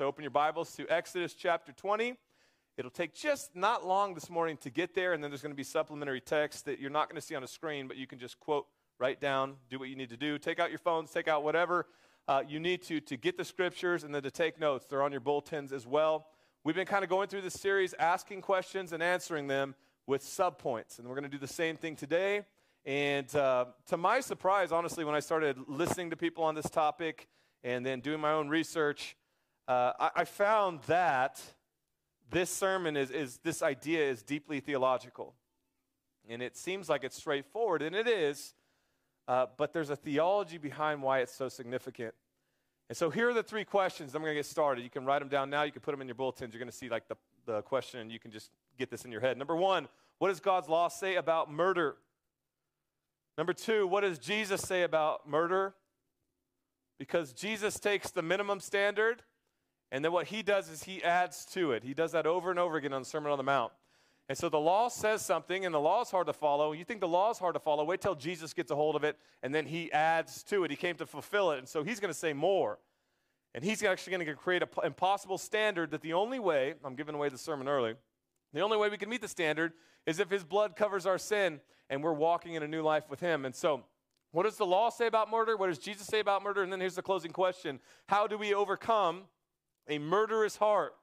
So open your Bibles to Exodus chapter 20. It'll take just not long this morning to get there, and then there's going to be supplementary text that you're not going to see on a screen, but you can just quote, write down, do what you need to do. Take out your phones, take out whatever uh, you need to to get the scriptures and then to take notes. They're on your bulletins as well. We've been kind of going through this series, asking questions and answering them with subpoints, and we're going to do the same thing today. And uh, to my surprise, honestly, when I started listening to people on this topic and then doing my own research, uh, I, I, found that this sermon is, is, this idea is deeply theological. And it seems like it's straightforward, and it is, uh, but there's a theology behind why it's so significant. And so here are the three questions. I'm going to get started. You can write them down now. You can put them in your bulletins. You're going to see like the, the question, and you can just get this in your head. Number one, what does God's law say about murder? Number two, what does Jesus say about murder? Because Jesus takes the minimum standard, and then what he does is he adds to it. He does that over and over again on the Sermon on the Mount. And so the law says something, and the law is hard to follow. You think the law is hard to follow? Wait till Jesus gets a hold of it, and then he adds to it. He came to fulfill it, and so he's going to say more. And he's actually going to create an impossible standard that the only way, I'm giving away the sermon early, the only way we can meet the standard is if his blood covers our sin and we're walking in a new life with him. And so, what does the law say about murder? What does Jesus say about murder? And then here's the closing question How do we overcome a murderous heart?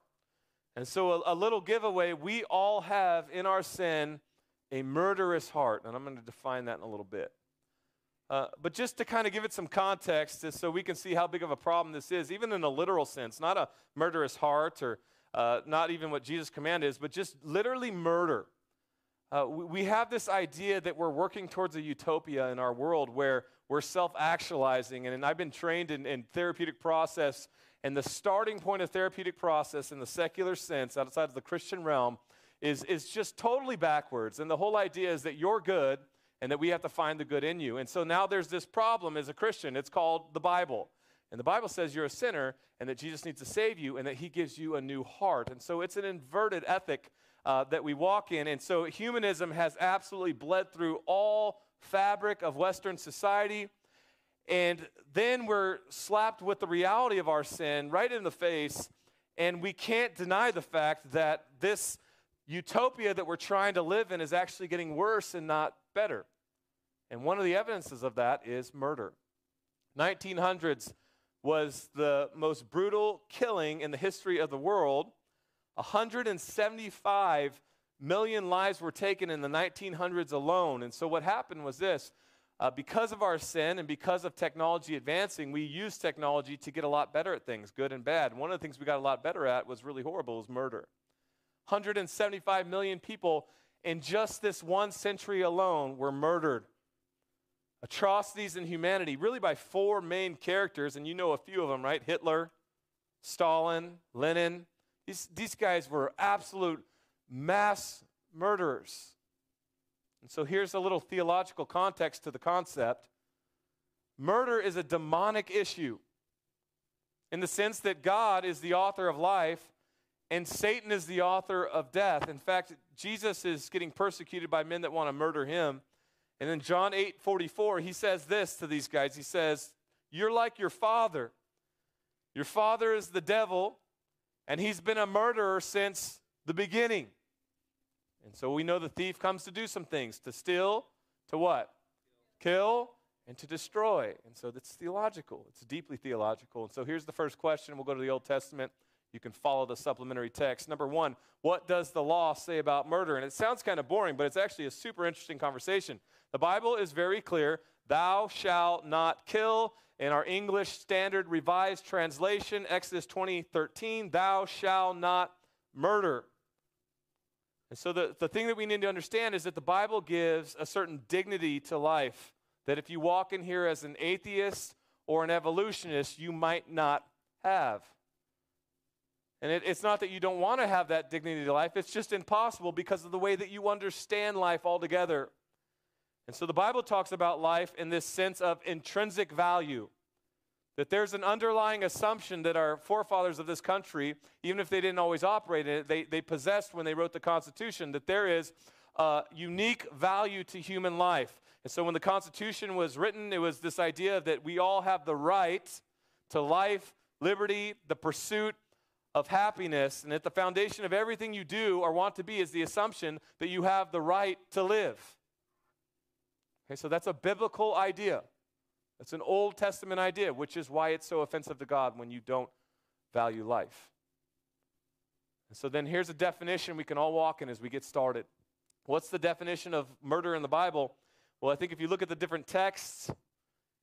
And so, a, a little giveaway we all have in our sin a murderous heart. And I'm going to define that in a little bit. Uh, but just to kind of give it some context, so we can see how big of a problem this is, even in a literal sense, not a murderous heart or uh, not even what Jesus' command is, but just literally murder. Uh, we, we have this idea that we're working towards a utopia in our world where we're self actualizing. And, and I've been trained in, in therapeutic process, and the starting point of therapeutic process in the secular sense, outside of the Christian realm, is, is just totally backwards. And the whole idea is that you're good and that we have to find the good in you. And so now there's this problem as a Christian. It's called the Bible. And the Bible says you're a sinner and that Jesus needs to save you and that he gives you a new heart. And so it's an inverted ethic uh, that we walk in. And so humanism has absolutely bled through all fabric of Western society. And then we're slapped with the reality of our sin right in the face. And we can't deny the fact that this utopia that we're trying to live in is actually getting worse and not better. And one of the evidences of that is murder. 1900s was the most brutal killing in the history of the world. 175 million lives were taken in the 1900s alone. And so what happened was this uh, because of our sin and because of technology advancing, we use technology to get a lot better at things, good and bad. One of the things we got a lot better at was really horrible, was murder. 175 million people in just this one century alone were murdered atrocities in humanity, really by four main characters, and you know a few of them, right? Hitler, Stalin, Lenin. These, these guys were absolute mass murderers. And so here's a little theological context to the concept murder is a demonic issue in the sense that God is the author of life and Satan is the author of death. In fact, Jesus is getting persecuted by men that want to murder him. And in John 8 44, he says this to these guys He says, You're like your father. Your father is the devil, and he's been a murderer since the beginning. And so we know the thief comes to do some things to steal, to what? Kill, and to destroy. And so that's theological. It's deeply theological. And so here's the first question. We'll go to the Old Testament. You can follow the supplementary text. Number one, what does the law say about murder? And it sounds kind of boring, but it's actually a super interesting conversation. The Bible is very clear thou shalt not kill. In our English Standard Revised Translation, Exodus 20 13, thou shalt not murder. And so, the, the thing that we need to understand is that the Bible gives a certain dignity to life. That if you walk in here as an atheist or an evolutionist, you might not have. And it, it's not that you don't want to have that dignity to life, it's just impossible because of the way that you understand life altogether. And so the Bible talks about life in this sense of intrinsic value. That there's an underlying assumption that our forefathers of this country, even if they didn't always operate in it, they, they possessed when they wrote the Constitution, that there is a unique value to human life. And so when the Constitution was written, it was this idea that we all have the right to life, liberty, the pursuit of happiness, and at the foundation of everything you do or want to be is the assumption that you have the right to live. Okay, so that's a biblical idea. It's an Old Testament idea, which is why it's so offensive to God when you don't value life. And so then here's a definition we can all walk in as we get started. What's the definition of murder in the Bible? Well, I think if you look at the different texts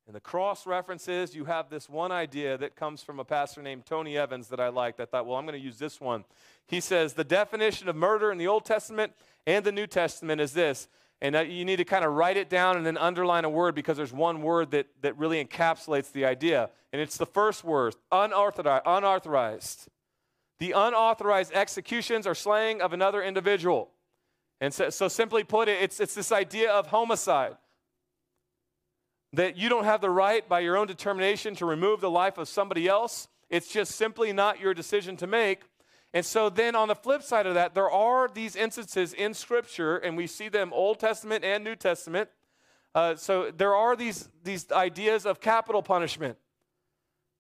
and the cross references, you have this one idea that comes from a pastor named Tony Evans that I liked. I thought, well, I'm going to use this one. He says the definition of murder in the Old Testament and the New Testament is this and you need to kind of write it down and then underline a word because there's one word that, that really encapsulates the idea. And it's the first word unauthorized. unauthorized. The unauthorized executions or slaying of another individual. And so, so simply put it, it's, it's this idea of homicide. That you don't have the right by your own determination to remove the life of somebody else. It's just simply not your decision to make. And so then on the flip side of that, there are these instances in Scripture, and we see them Old Testament and New Testament. Uh, so there are these, these ideas of capital punishment.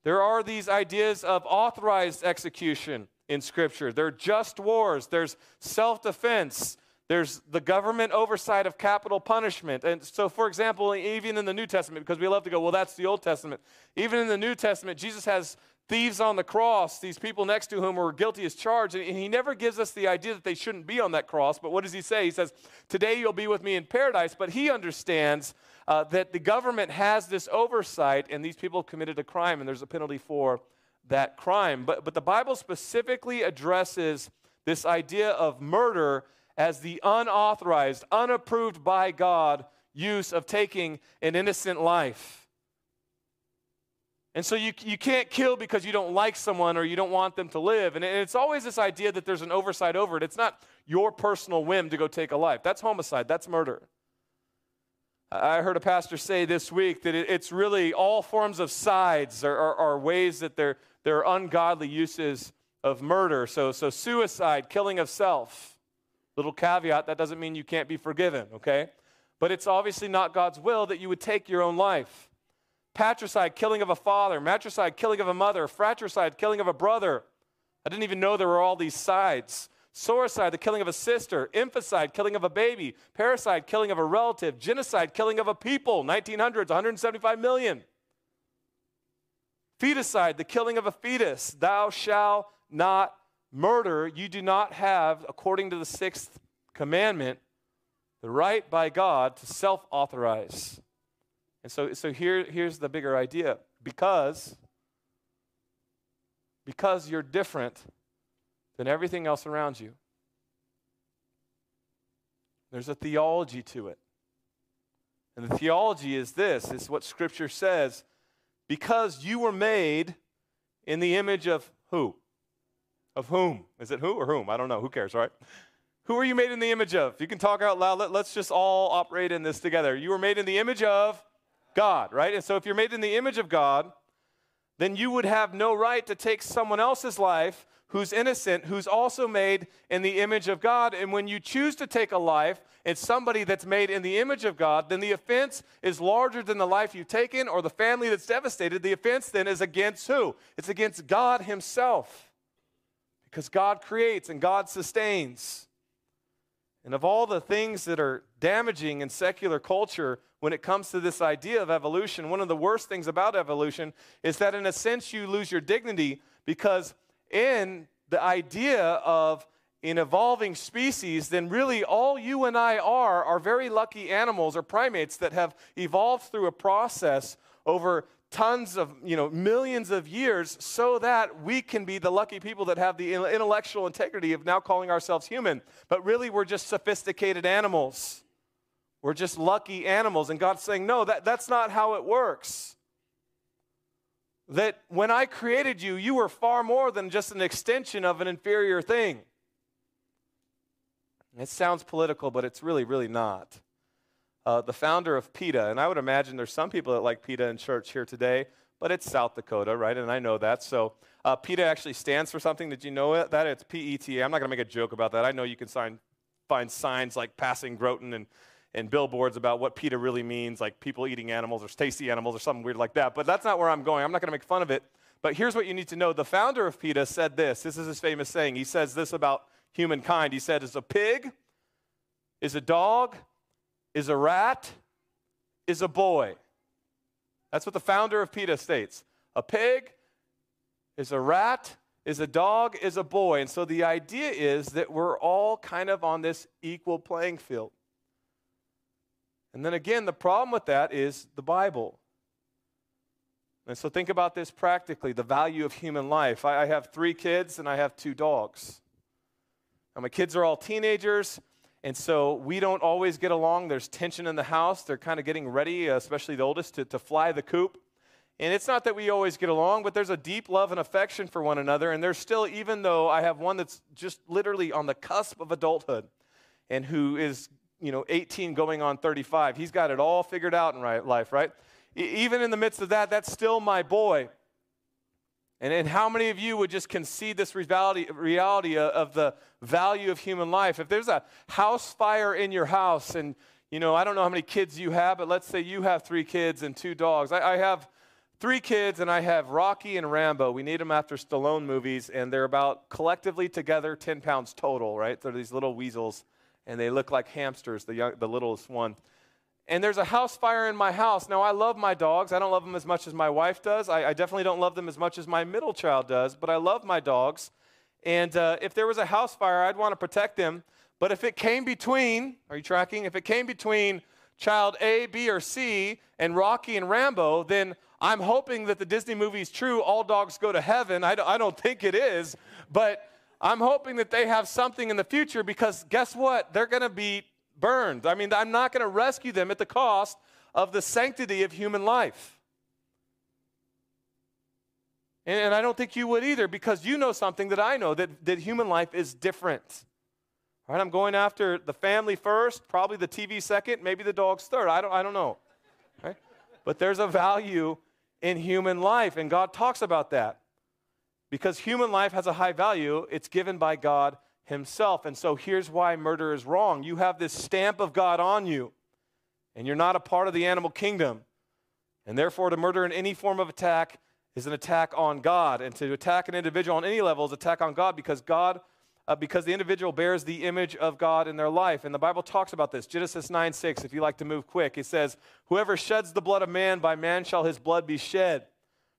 There are these ideas of authorized execution in Scripture. There are just wars. There's self defense. There's the government oversight of capital punishment. And so, for example, even in the New Testament, because we love to go, well, that's the Old Testament. Even in the New Testament, Jesus has thieves on the cross, these people next to whom were guilty as charged. And he never gives us the idea that they shouldn't be on that cross. But what does he say? He says, Today you'll be with me in paradise. But he understands uh, that the government has this oversight, and these people committed a crime, and there's a penalty for that crime. But, but the Bible specifically addresses this idea of murder as the unauthorized, unapproved by God use of taking an innocent life. And so you, you can't kill because you don't like someone or you don't want them to live. And it's always this idea that there's an oversight over it. It's not your personal whim to go take a life. That's homicide, that's murder. I heard a pastor say this week that it's really all forms of sides are, are, are ways that they're, they're ungodly uses of murder. So, so suicide, killing of self. Little caveat that doesn't mean you can't be forgiven, okay? But it's obviously not God's will that you would take your own life patricide, killing of a father, matricide, killing of a mother, fratricide, killing of a brother. I didn't even know there were all these sides. Soricide, the killing of a sister, infanticide, killing of a baby, parricide, killing of a relative, genocide, killing of a people, 1900s, 175 million. Feticide, the killing of a fetus, thou shalt not murder. You do not have, according to the sixth commandment, the right by God to self authorize. And so, so here, here's the bigger idea. Because, because you're different than everything else around you, there's a theology to it. And the theology is this, is what Scripture says. Because you were made in the image of who? Of whom? Is it who or whom? I don't know. Who cares, right? Who are you made in the image of? You can talk out loud. Let, us just all operate in this together. You were made in the image of God, right? And so if you're made in the image of God, then you would have no right to take someone else's life who's innocent, who's also made in the image of God. And when you choose to take a life, it's somebody that's made in the image of God, then the offense is larger than the life you've taken or the family that's devastated. The offense then is against who? It's against God Himself. Because God creates and God sustains. And of all the things that are damaging in secular culture, when it comes to this idea of evolution, one of the worst things about evolution is that, in a sense, you lose your dignity because, in the idea of an evolving species, then really all you and I are are very lucky animals or primates that have evolved through a process over tons of, you know, millions of years so that we can be the lucky people that have the intellectual integrity of now calling ourselves human. But really, we're just sophisticated animals. We're just lucky animals. And God's saying, no, that, that's not how it works. That when I created you, you were far more than just an extension of an inferior thing. It sounds political, but it's really, really not. Uh, the founder of PETA, and I would imagine there's some people that like PETA in church here today, but it's South Dakota, right? And I know that. So uh, PETA actually stands for something. Did you know that? It's P E T A. I'm not going to make a joke about that. I know you can sign, find signs like passing Groton and and billboards about what PETA really means, like people eating animals or tasty animals or something weird like that. But that's not where I'm going. I'm not going to make fun of it. But here's what you need to know the founder of PETA said this. This is his famous saying. He says this about humankind. He said, Is a pig, is a dog, is a rat, is a boy. That's what the founder of PETA states. A pig is a rat, is a dog, is a boy. And so the idea is that we're all kind of on this equal playing field. And then again, the problem with that is the Bible. And so think about this practically the value of human life. I, I have three kids and I have two dogs. Now, my kids are all teenagers, and so we don't always get along. There's tension in the house. They're kind of getting ready, especially the oldest, to, to fly the coop. And it's not that we always get along, but there's a deep love and affection for one another. And there's still, even though I have one that's just literally on the cusp of adulthood and who is, you know, 18 going on 35, he's got it all figured out in right, life, right? even in the midst of that, that's still my boy. And, and how many of you would just concede this reality, reality of the value of human life? If there's a house fire in your house, and you know, I don't know how many kids you have, but let's say you have three kids and two dogs. I, I have three kids, and I have Rocky and Rambo. We need them after Stallone movies, and they're about collectively together 10 pounds total, right? They're these little weasels, and they look like hamsters, the, young, the littlest one and there's a house fire in my house. Now, I love my dogs. I don't love them as much as my wife does. I, I definitely don't love them as much as my middle child does, but I love my dogs. And uh, if there was a house fire, I'd want to protect them. But if it came between, are you tracking? If it came between child A, B, or C and Rocky and Rambo, then I'm hoping that the Disney movie is true. All dogs go to heaven. I don't, I don't think it is, but I'm hoping that they have something in the future because guess what? They're going to be burned. I mean, I'm not going to rescue them at the cost of the sanctity of human life. And, I don't think you would either because you know something that I know that, that human life is different. All right, I'm going after the family first, probably the TV second, maybe the dogs third. I don't, I don't know. Right? But there's a value in human life, and God talks about that. Because human life has a high value, it's given by God himself. And so here's why murder is wrong you have this stamp of God on you, and you're not a part of the animal kingdom. And therefore, to murder in any form of attack is an attack on God. And to attack an individual on any level is attack on God because God. Uh, because the individual bears the image of God in their life. And the Bible talks about this. Genesis 9 6, if you like to move quick, it says, Whoever sheds the blood of man, by man shall his blood be shed.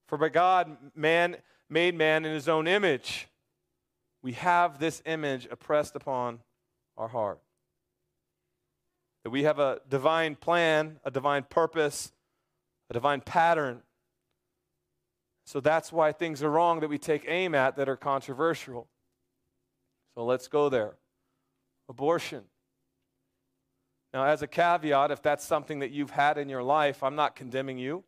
For by God, man made man in his own image we have this image oppressed upon our heart. That we have a divine plan, a divine purpose, a divine pattern. So that's why things are wrong that we take aim at that are controversial. So let's go there. Abortion. Now, as a caveat, if that's something that you've had in your life, I'm not condemning you.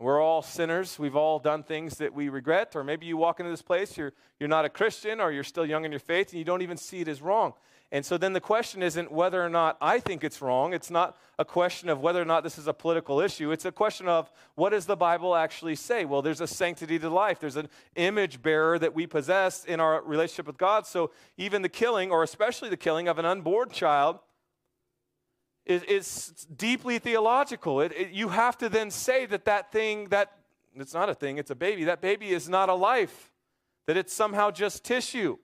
We're all sinners. We've all done things that we regret. Or maybe you walk into this place, you're, you're not a Christian, or you're still young in your faith, and you don't even see it as wrong. And so then the question isn't whether or not I think it's wrong. It's not a question of whether or not this is a political issue. It's a question of what does the Bible actually say? Well, there's a sanctity to life, there's an image bearer that we possess in our relationship with God. So even the killing, or especially the killing of an unborn child, is, is deeply theological. It, it, you have to then say that that thing, that it's not a thing, it's a baby. That baby is not a life, that it's somehow just tissue.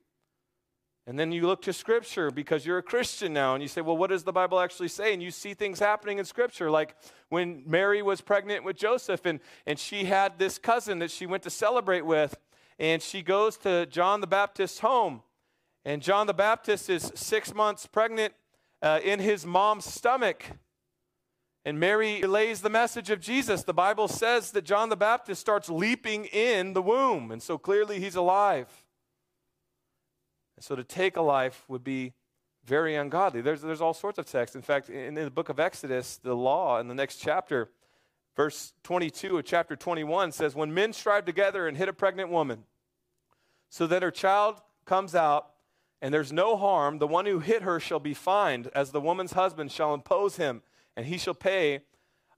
And then you look to Scripture because you're a Christian now, and you say, well, what does the Bible actually say? And you see things happening in Scripture, like when Mary was pregnant with Joseph, and, and she had this cousin that she went to celebrate with, and she goes to John the Baptist's home. And John the Baptist is six months pregnant uh, in his mom's stomach. And Mary relays the message of Jesus. The Bible says that John the Baptist starts leaping in the womb, and so clearly he's alive. And so to take a life would be very ungodly. There's, there's all sorts of texts. In fact, in, in the book of Exodus, the law in the next chapter, verse 22 of chapter 21 says, When men strive together and hit a pregnant woman, so that her child comes out, and there's no harm, the one who hit her shall be fined, as the woman's husband shall impose him, and he shall pay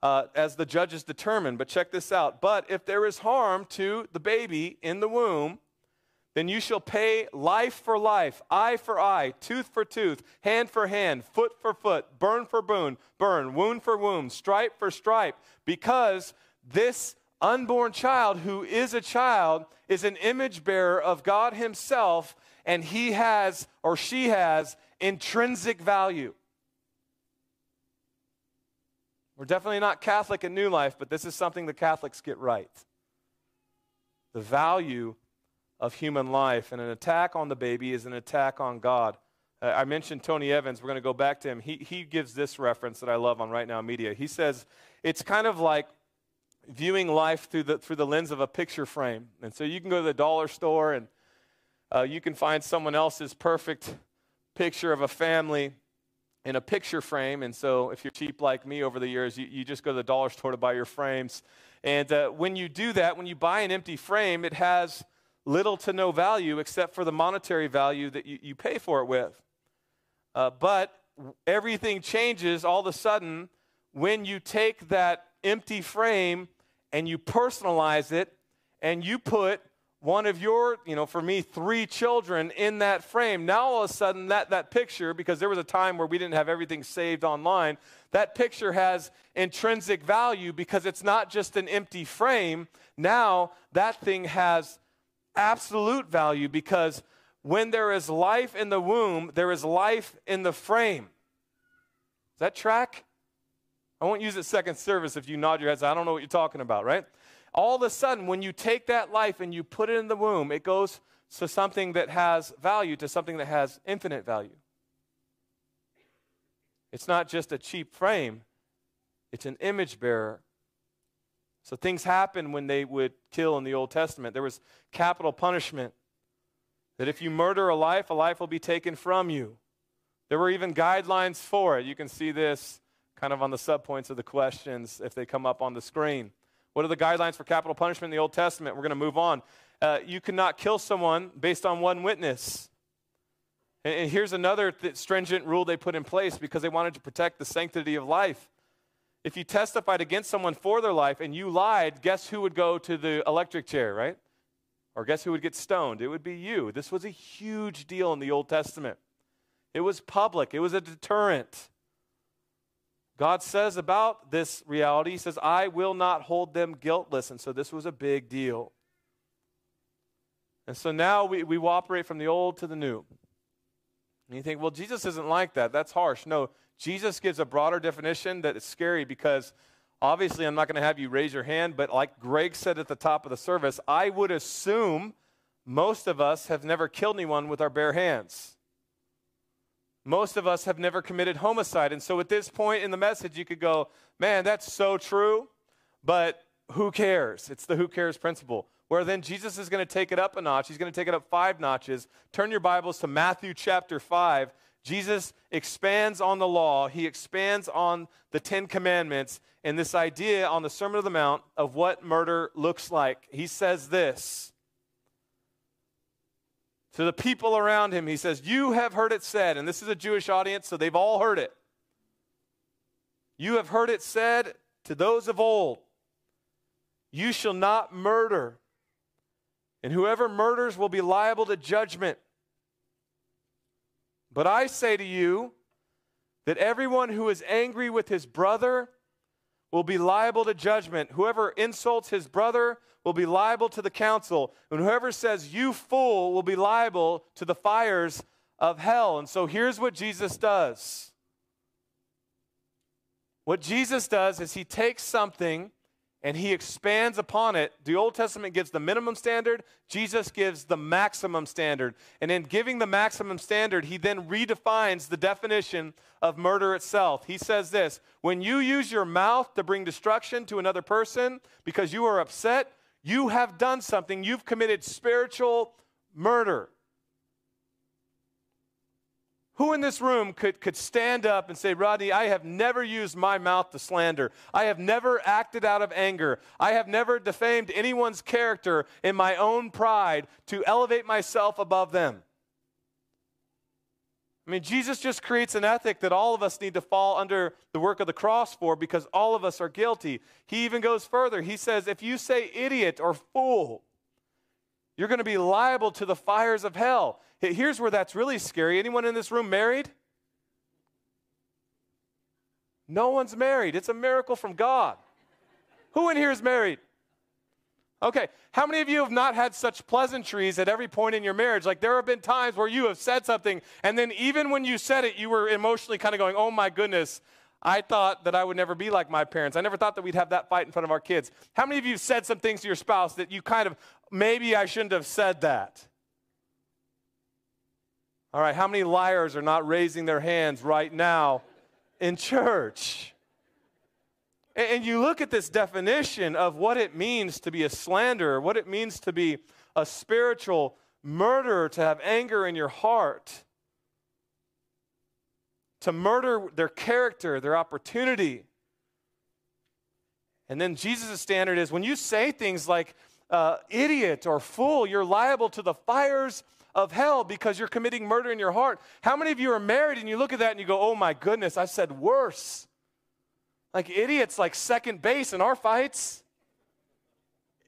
uh, as the judges determine. But check this out. But if there is harm to the baby in the womb, then you shall pay life for life, eye for eye, tooth for tooth, hand for hand, foot for foot, burn for burn, burn, wound for wound, stripe for stripe, because this unborn child who is a child is an image bearer of God Himself, and he has or she has intrinsic value. We're definitely not Catholic in New Life, but this is something the Catholics get right. The value of human life, and an attack on the baby is an attack on God. Uh, I mentioned Tony Evans. We're going to go back to him. He, he gives this reference that I love on Right Now Media. He says it's kind of like viewing life through the, through the lens of a picture frame. And so you can go to the dollar store and uh, you can find someone else's perfect picture of a family in a picture frame. And so if you're cheap like me over the years, you, you just go to the dollar store to buy your frames. And uh, when you do that, when you buy an empty frame, it has little to no value except for the monetary value that you, you pay for it with. Uh, but everything changes all of a sudden when you take that empty frame and you personalize it and you put one of your, you know, for me, three children in that frame. Now all of a sudden that, that picture, because there was a time where we didn't have everything saved online, that picture has intrinsic value because it's not just an empty frame. Now that thing has absolute value because when there is life in the womb, there is life in the frame. Does that track? I won't use it second service if you nod your heads. I don't know what you're talking about, right? All of a sudden, when you take that life and you put it in the womb, it goes to something that has value, to something that has infinite value. It's not just a cheap frame, it's an image bearer. So things happen when they would kill in the Old Testament. There was capital punishment. That if you murder a life, a life will be taken from you. There were even guidelines for it. You can see this kind of on the subpoints of the questions if they come up on the screen. What are the guidelines for capital punishment in the Old Testament? We're going to move on. Uh, you cannot kill someone based on one witness. And, and here's another th- stringent rule they put in place because they wanted to protect the sanctity of life. If you testified against someone for their life and you lied, guess who would go to the electric chair, right? Or guess who would get stoned? It would be you. This was a huge deal in the Old Testament. It was public, it was a deterrent. God says about this reality, He says, I will not hold them guiltless. And so this was a big deal. And so now we, we operate from the old to the new. And you think, well, Jesus isn't like that. That's harsh. No, Jesus gives a broader definition that is scary because obviously I'm not going to have you raise your hand, but like Greg said at the top of the service, I would assume most of us have never killed anyone with our bare hands. Most of us have never committed homicide. And so at this point in the message, you could go, man, that's so true, but who cares? It's the who cares principle. Where then Jesus is going to take it up a notch. He's going to take it up five notches. Turn your Bibles to Matthew chapter 5. Jesus expands on the law, he expands on the Ten Commandments and this idea on the Sermon on the Mount of what murder looks like. He says this to the people around him, he says, You have heard it said, and this is a Jewish audience, so they've all heard it. You have heard it said to those of old, You shall not murder, and whoever murders will be liable to judgment. But I say to you that everyone who is angry with his brother will be liable to judgment. Whoever insults his brother will be liable to the council. And whoever says, You fool, will be liable to the fires of hell. And so here's what Jesus does. What Jesus does is he takes something and he expands upon it. The Old Testament gives the minimum standard, Jesus gives the maximum standard. And in giving the maximum standard, he then redefines the definition of murder itself. He says this When you use your mouth to bring destruction to another person because you are upset, you have done something, you've committed spiritual murder. Who in this room could, could stand up and say, Rodney, I have never used my mouth to slander. I have never acted out of anger. I have never defamed anyone's character in my own pride to elevate myself above them. I mean, Jesus just creates an ethic that all of us need to fall under the work of the cross for because all of us are guilty. He even goes further. He says, if you say idiot or fool, you're going to be liable to the fires of hell. Here's where that's really scary. Anyone in this room married? No one's married. It's a miracle from God. Who in here is married? Okay, how many of you have not had such pleasantries at every point in your marriage? Like there have been times where you have said something, and then even when you said it, you were emotionally kind of going, oh my goodness, I thought that I would never be like my parents. I never thought that we'd have that fight in front of our kids. How many of you have said some things to your spouse that you kind of, maybe I shouldn't have said that? All right, how many liars are not raising their hands right now in church? And you look at this definition of what it means to be a slanderer, what it means to be a spiritual murderer, to have anger in your heart, to murder their character, their opportunity. And then Jesus' standard is when you say things like uh, idiot or fool, you're liable to the fires of hell because you're committing murder in your heart. How many of you are married and you look at that and you go, oh my goodness, I said worse? like idiots like second base in our fights.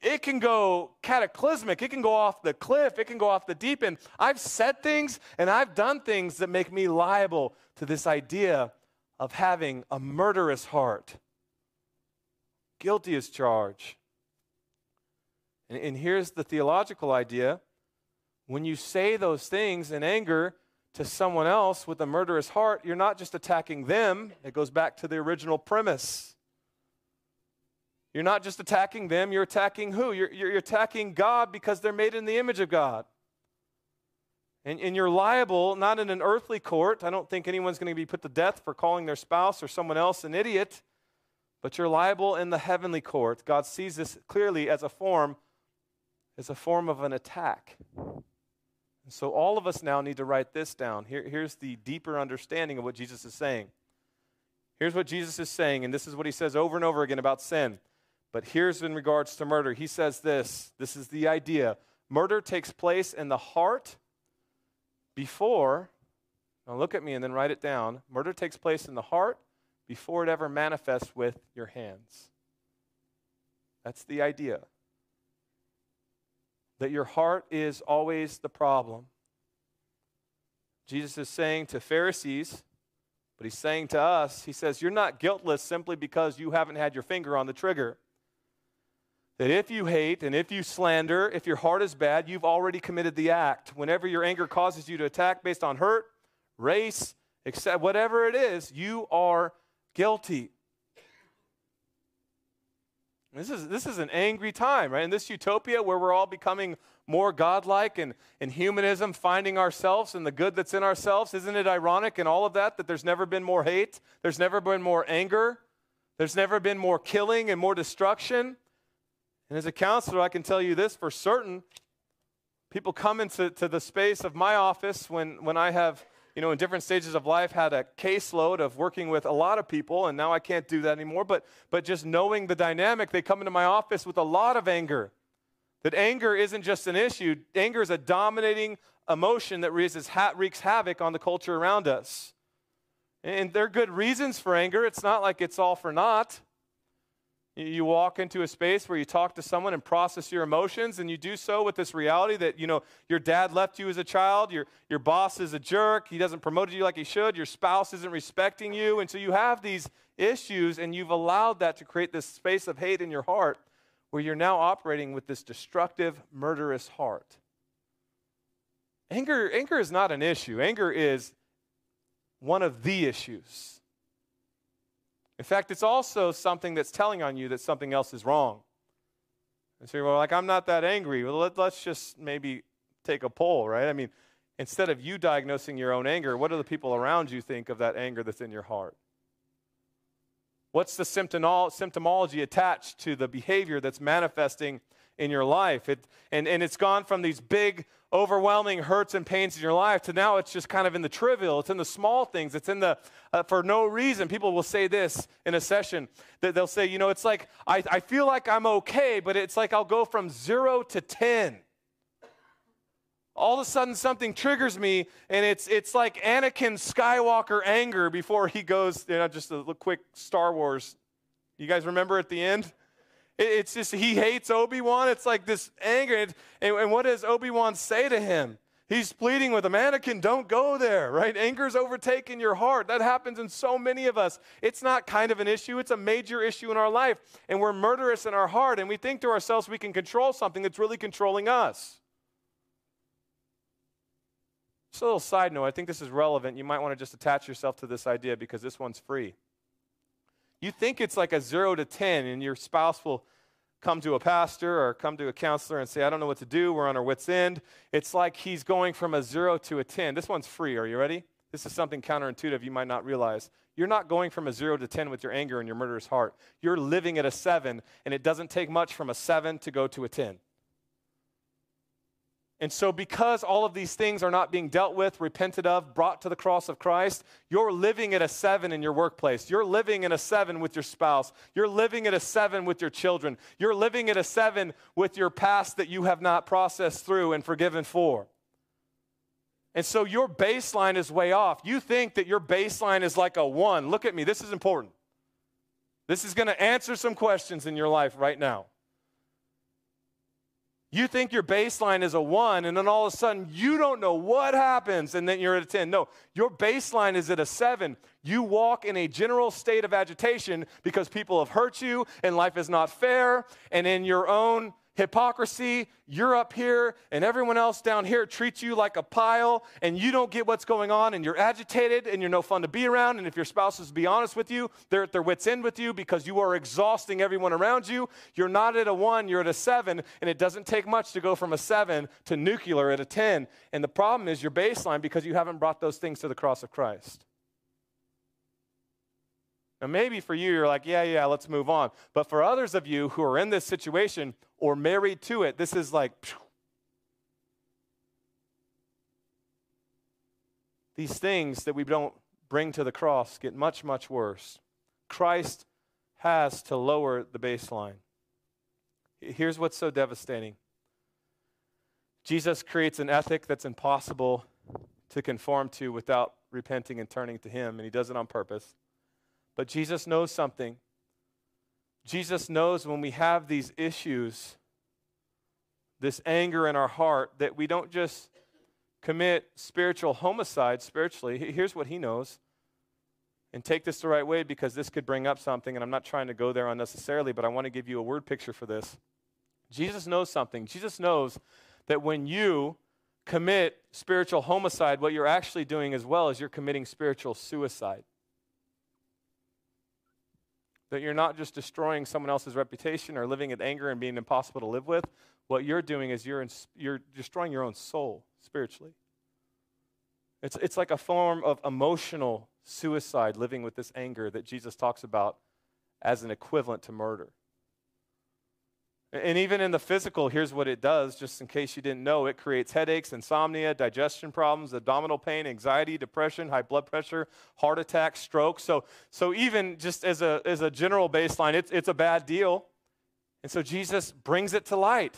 It can go cataclysmic. It can go off the cliff. It can go off the deep end. I've said things and I've done things that make me liable to this idea of having a murderous heart. Guilty as charged. And, and here's the theological idea when you say those things in anger, to someone else with a murderous heart, you're not just attacking them. It goes back to the original premise. You're not just attacking them, you're attacking who? You're, you're, attacking God because they're made in the image of God. And, and you're liable, not in an earthly court. I don't think anyone's going to be put to death for calling their spouse or someone else an idiot, but you're liable in the heavenly court. God sees this clearly as a form, as a form of an attack. So, all of us now need to write this down. Here, here's the deeper understanding of what Jesus is saying. Here's what Jesus is saying, and this is what he says over and over again about sin. But here's in regards to murder. He says this this is the idea murder takes place in the heart before, now look at me and then write it down. Murder takes place in the heart before it ever manifests with your hands. That's the idea that your heart is always the problem. Jesus is saying to Pharisees, but he's saying to us, he says, You're not guiltless simply because you haven't had your finger on the trigger. That if you hate and if you slander, if your heart is bad, you've already committed the act. Whenever your anger causes you to attack based on hurt, race, except whatever it is, you are guilty. This is, this is an angry time, right? In this utopia where we're all becoming more godlike and in humanism, finding ourselves and the good that's in ourselves, isn't it ironic in all of that that there's never been more hate, there's never been more anger, there's never been more killing and more destruction? And as a counselor, I can tell you this for certain. People come into to the space of my office when, when I have you know, in different stages of life, had a caseload of working with a lot of people, and now I can't do that anymore. But, but just knowing the dynamic, they come into my office with a lot of anger. That anger isn't just an issue, anger is a dominating emotion that wreaks, havoc on the culture around us. And there are good reasons for anger. It's not like it's all for naught. You walk into a space where you talk to someone and process your emotions, and you do so with this reality that, you know, your dad left you as a child, your, your boss is a jerk, he doesn't promote you like he should, your spouse isn't respecting you. And so you have these issues, and you've allowed that to create this space of hate in your heart where you're now operating with this destructive, murderous heart. Anger, anger is not an issue, anger is one of the issues. In fact, it's also something that's telling on you that something else is wrong. And so you're like, I'm not that angry. Well, let, let's just maybe take a poll, right? I mean, instead of you diagnosing your own anger, what do the people around you think of that anger that's in your heart? What's the symptomology attached to the behavior that's manifesting in your life? It, and, and it's gone from these big overwhelming hurts and pains in your life to now it's just kind of in the trivial. It's in the small things. It's in the uh, for no reason. People will say this in a session that they'll say you know it's like I, I feel like i'm okay but it's like i'll go from zero to ten. All of a sudden something triggers me and it's it's like anakin skywalker anger before he goes you know just a quick star wars. You guys remember at the end it's just he hates Obi Wan. It's like this anger. And, and what does Obi Wan say to him? He's pleading with Anakin, don't go there, right? Anger's overtaken your heart. That happens in so many of us. It's not kind of an issue, it's a major issue in our life. And we're murderous in our heart, and we think to ourselves we can control something that's really controlling us. Just a little side note, I think this is relevant. You might want to just attach yourself to this idea because this one's free. You think it's like a zero to 10, and your spouse will come to a pastor or come to a counselor and say, I don't know what to do. We're on our wits' end. It's like he's going from a zero to a 10. This one's free. Are you ready? This is something counterintuitive you might not realize. You're not going from a zero to 10 with your anger and your murderous heart. You're living at a seven, and it doesn't take much from a seven to go to a 10. And so, because all of these things are not being dealt with, repented of, brought to the cross of Christ, you're living at a seven in your workplace. You're living at a seven with your spouse. You're living at a seven with your children. You're living at a seven with your past that you have not processed through and forgiven for. And so, your baseline is way off. You think that your baseline is like a one. Look at me, this is important. This is going to answer some questions in your life right now. You think your baseline is a one, and then all of a sudden you don't know what happens, and then you're at a 10. No, your baseline is at a seven. You walk in a general state of agitation because people have hurt you, and life is not fair, and in your own hypocrisy. You're up here, and everyone else down here treats you like a pile, and you don't get what's going on, and you're agitated, and you're no fun to be around. And if your spouse is to be honest with you, they're at their wits' end with you because you are exhausting everyone around you. You're not at a one, you're at a seven, and it doesn't take much to go from a seven to nuclear at a 10. And the problem is your baseline because you haven't brought those things to the cross of Christ. Now, maybe for you, you're like, yeah, yeah, let's move on. But for others of you who are in this situation or married to it, this is like, phew. these things that we don't bring to the cross get much, much worse. Christ has to lower the baseline. Here's what's so devastating Jesus creates an ethic that's impossible to conform to without repenting and turning to Him, and He does it on purpose. But Jesus knows something. Jesus knows when we have these issues, this anger in our heart, that we don't just commit spiritual homicide spiritually. Here's what he knows. And take this the right way because this could bring up something, and I'm not trying to go there unnecessarily, but I want to give you a word picture for this. Jesus knows something. Jesus knows that when you commit spiritual homicide, what you're actually doing as well is you're committing spiritual suicide. That you're not just destroying someone else's reputation or living in anger and being impossible to live with. What you're doing is you're, in, you're destroying your own soul spiritually. It's, it's like a form of emotional suicide, living with this anger that Jesus talks about as an equivalent to murder. And even in the physical, here's what it does, just in case you didn't know it creates headaches, insomnia, digestion problems, abdominal pain, anxiety, depression, high blood pressure, heart attack, stroke. So, so even just as a, as a general baseline, it's, it's a bad deal. And so Jesus brings it to light.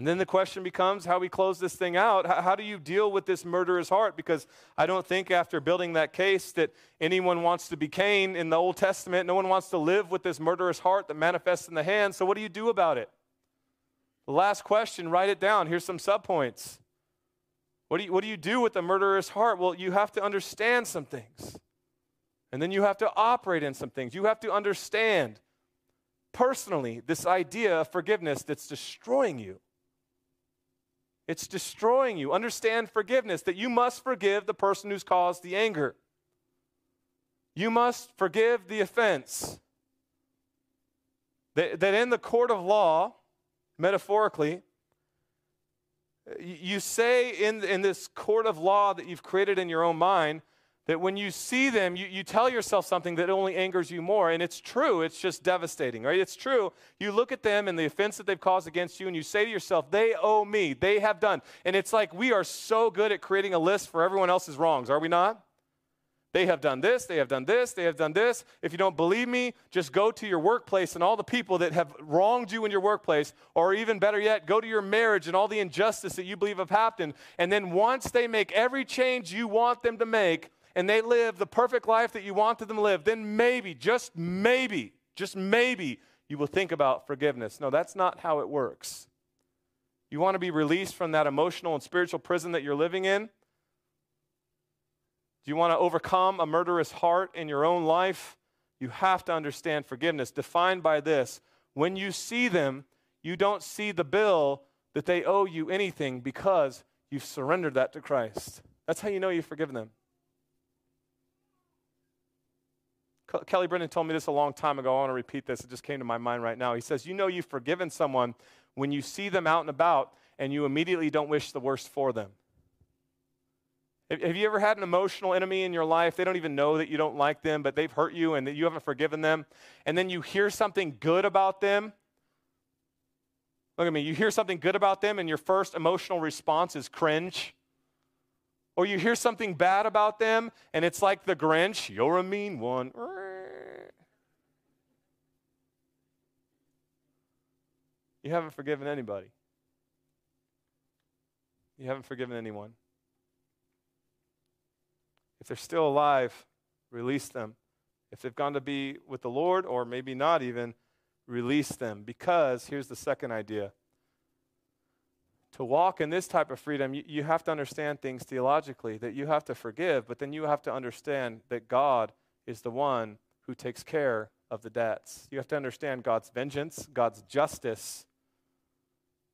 And then the question becomes how we close this thing out. How, how, do you deal with this murderous heart? Because I don't think after building that case that anyone wants to be Cain in the Old Testament. No one wants to live with this murderous heart that manifests in the hand. So, what do you do about it? The last question, write it down. Here's some subpoints. What do, you, what do you do with the murderous heart? Well, you have to understand some things. And then you have to operate in some things. You have to understand personally this idea of forgiveness that's destroying you. It's destroying you. Understand forgiveness, that you must forgive the person who's caused the anger. You must forgive the offense. That, that in the court of law, metaphorically, you say in, in this court of law that you've created in your own mind, that when you see them, you, you tell yourself something that only angers you more. And it's true, it's just devastating, right? It's true. You look at them and the offense that they've caused against you, and you say to yourself, they owe me, they have done. And it's like we are so good at creating a list for everyone else's wrongs, are we not? They have done this, they have done this, they have done this. If you don't believe me, just go to your workplace and all the people that have wronged you in your workplace, or even better yet, go to your marriage and all the injustice that you believe have happened. And then once they make every change you want them to make, and they live the perfect life that you wanted them to live, then maybe, just maybe, just maybe, you will think about forgiveness. No, that's not how it works. You want to be released from that emotional and spiritual prison that you're living in? Do you want to overcome a murderous heart in your own life? You have to understand forgiveness, defined by this when you see them, you don't see the bill that they owe you anything because you've surrendered that to Christ. That's how you know you've forgiven them. Kelly Brennan told me this a long time ago. I want to repeat this. It just came to my mind right now. He says, You know you've forgiven someone when you see them out and about and you immediately don't wish the worst for them. Have you ever had an emotional enemy in your life? They don't even know that you don't like them, but they've hurt you and that you haven't forgiven them. And then you hear something good about them. Look at me. You hear something good about them, and your first emotional response is cringe. Or you hear something bad about them, and it's like the Grinch, you're a mean one. You haven't forgiven anybody. You haven't forgiven anyone. If they're still alive, release them. If they've gone to be with the Lord, or maybe not even, release them. Because here's the second idea to walk in this type of freedom, you, you, have to understand things theologically, that you have to forgive, but then you have to understand that God is the one who takes care of the debts. You have to understand God's vengeance, God's justice,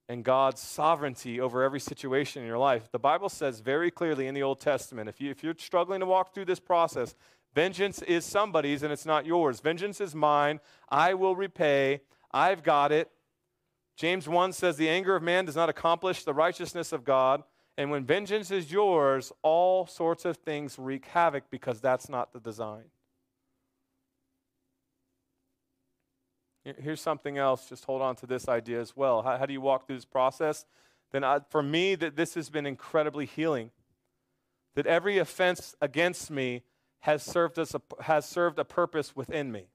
and God's sovereignty over every situation in your life. The Bible says very clearly in the Old Testament if, you, if you're struggling to walk through this process, vengeance is somebody's and it's not yours. Vengeance is mine. I will repay. I've got it. James 1 says, The anger of man does not accomplish the righteousness of God. And when vengeance is yours, all sorts of things wreak havoc because that's not the design. Here's something else. Just hold on to this idea as well. How, how do you walk through this process? Then, I, for me, that this has been incredibly healing. That every offense against me has served, us a, has served a purpose within me.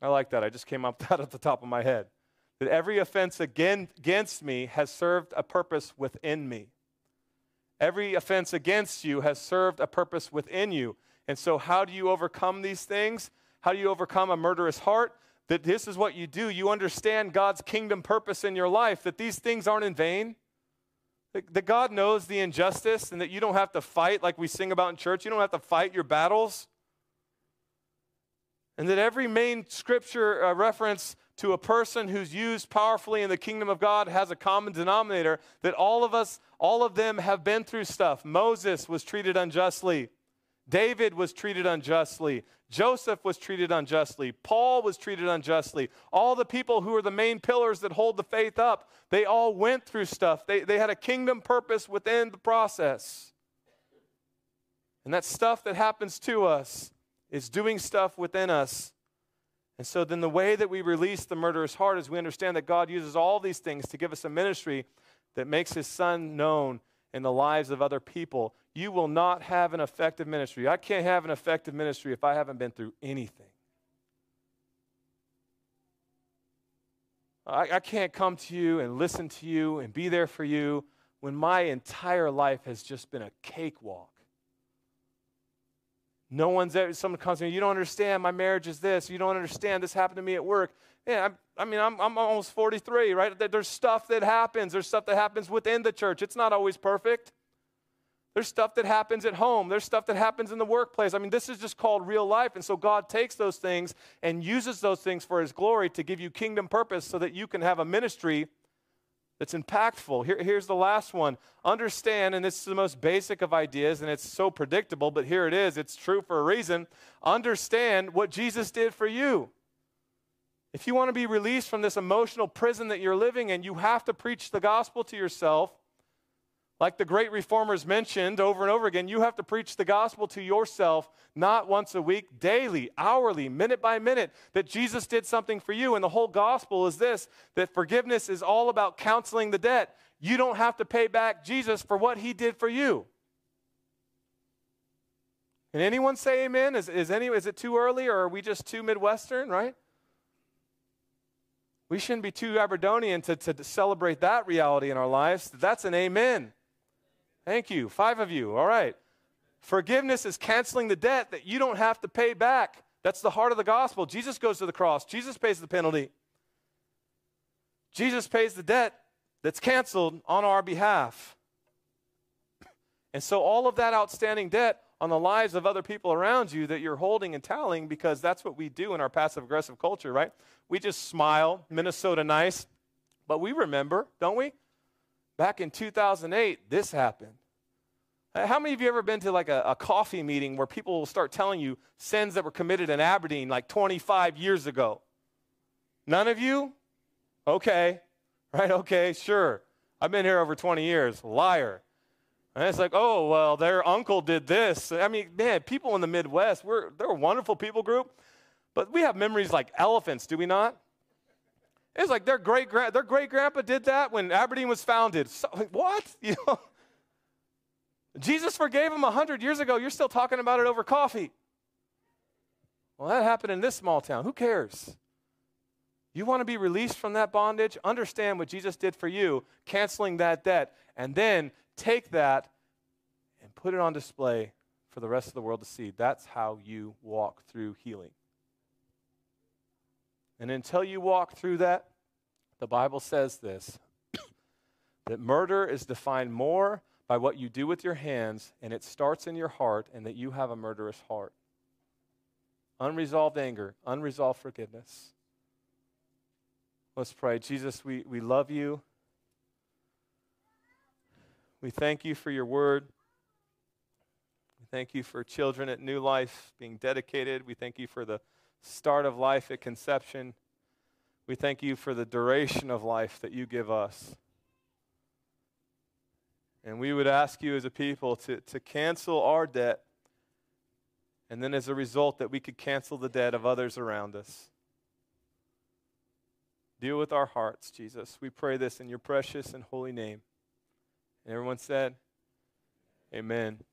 I like that. I just came up that at the top of my head. That every offense again, against me has served a purpose within me. Every offense against you has served a purpose within you. And so, how do you overcome these things? How do you overcome a murderous heart? That this is what you do. You understand God's kingdom purpose in your life, that these things aren't in vain. That God knows the injustice and that you don't have to fight like we sing about in church. You don't have to fight your battles. And that every main scripture uh, reference to a person who's used powerfully in the kingdom of God has a common denominator that all of us, all of them have been through stuff. Moses was treated unjustly. David was treated unjustly. Joseph was treated unjustly. Paul was treated unjustly. All the people who are the main pillars that hold the faith up, they all went through stuff. They, they had a kingdom purpose within the process. And that stuff that happens to us is doing stuff within us. And so then the way that we release the murderous heart is we understand that God uses all these things to give us a ministry that makes his son known in the lives of other people you will not have an effective ministry. I can't have an effective ministry if I haven't been through anything. I, I, can't come to you and listen to you and be there for you when my entire life has just been a cakewalk. No one's ever, someone comes to me, you don't understand, my marriage is this, you don't understand, this happened to me at work. Yeah, I, I mean, I'm, I'm almost 43, right? There's stuff that happens, there's stuff that happens within the church. It's not always perfect. There's stuff that happens at home. There's stuff that happens in the workplace. I mean, this is just called real life. And so God takes those things and uses those things for His glory to give you kingdom purpose so that you can have a ministry that's impactful. Here, here's the last one. Understand, and this is the most basic of ideas, and it's so predictable, but here it is. It's true for a reason. Understand what Jesus did for you. If you want to be released from this emotional prison that you're living in, you have to preach the gospel to yourself like the great reformers mentioned over and over again, you have to preach the gospel to yourself not once a week, daily, hourly, minute by minute, that Jesus did something for you. And the whole gospel is this that forgiveness is all about counseling the debt. You don't have to pay back Jesus for what he did for you. Can anyone say amen? Is, is, any, is it too early or are we just too Midwestern, right? We shouldn't be too Aberdonian to, to celebrate that reality in our lives. That's an amen. Thank you. Five of you. All right. Forgiveness is canceling the debt that you don't have to pay back. That's the heart of the gospel. Jesus goes to the cross, Jesus pays the penalty. Jesus pays the debt that's canceled on our behalf. And so, all of that outstanding debt on the lives of other people around you that you're holding and tallying, because that's what we do in our passive aggressive culture, right? We just smile, Minnesota nice, but we remember, don't we? Back in 2008, this happened. Uh, how many of you ever been to like a, a, coffee meeting where people will start telling you sins that were committed in Aberdeen like 25 years ago? None of you? Okay. Right? Okay, sure. I've been here over 20 years. Liar. And it's like, oh, well, their uncle did this. I mean, man, people in the Midwest, we're, they're a wonderful people group, but we have memories like elephants, do we not? It's like their great their great grandpa did that when Aberdeen was founded. So, what? You know? Jesus forgave him a hundred years ago. You're still talking about it over coffee. Well, that happened in this small town. Who cares? You want to be released from that bondage? Understand what Jesus did for you, canceling that debt, and then take that and put it on display for the rest of the world to see. That's how you walk through healing. And until you walk through that, the Bible says this that murder is defined more by what you do with your hands, and it starts in your heart, and that you have a murderous heart. Unresolved anger, unresolved forgiveness. Let's pray. Jesus, we, we love you. We thank you for your word. We thank you for children at New Life being dedicated. We thank you for the start of life at conception. We thank you for the duration of life that you give us. And we would ask you as a people to, to cancel our debt, and then as a result, that we could cancel the debt of others around us. Deal with our hearts, Jesus. We pray this in your precious and holy name. And everyone said, Amen.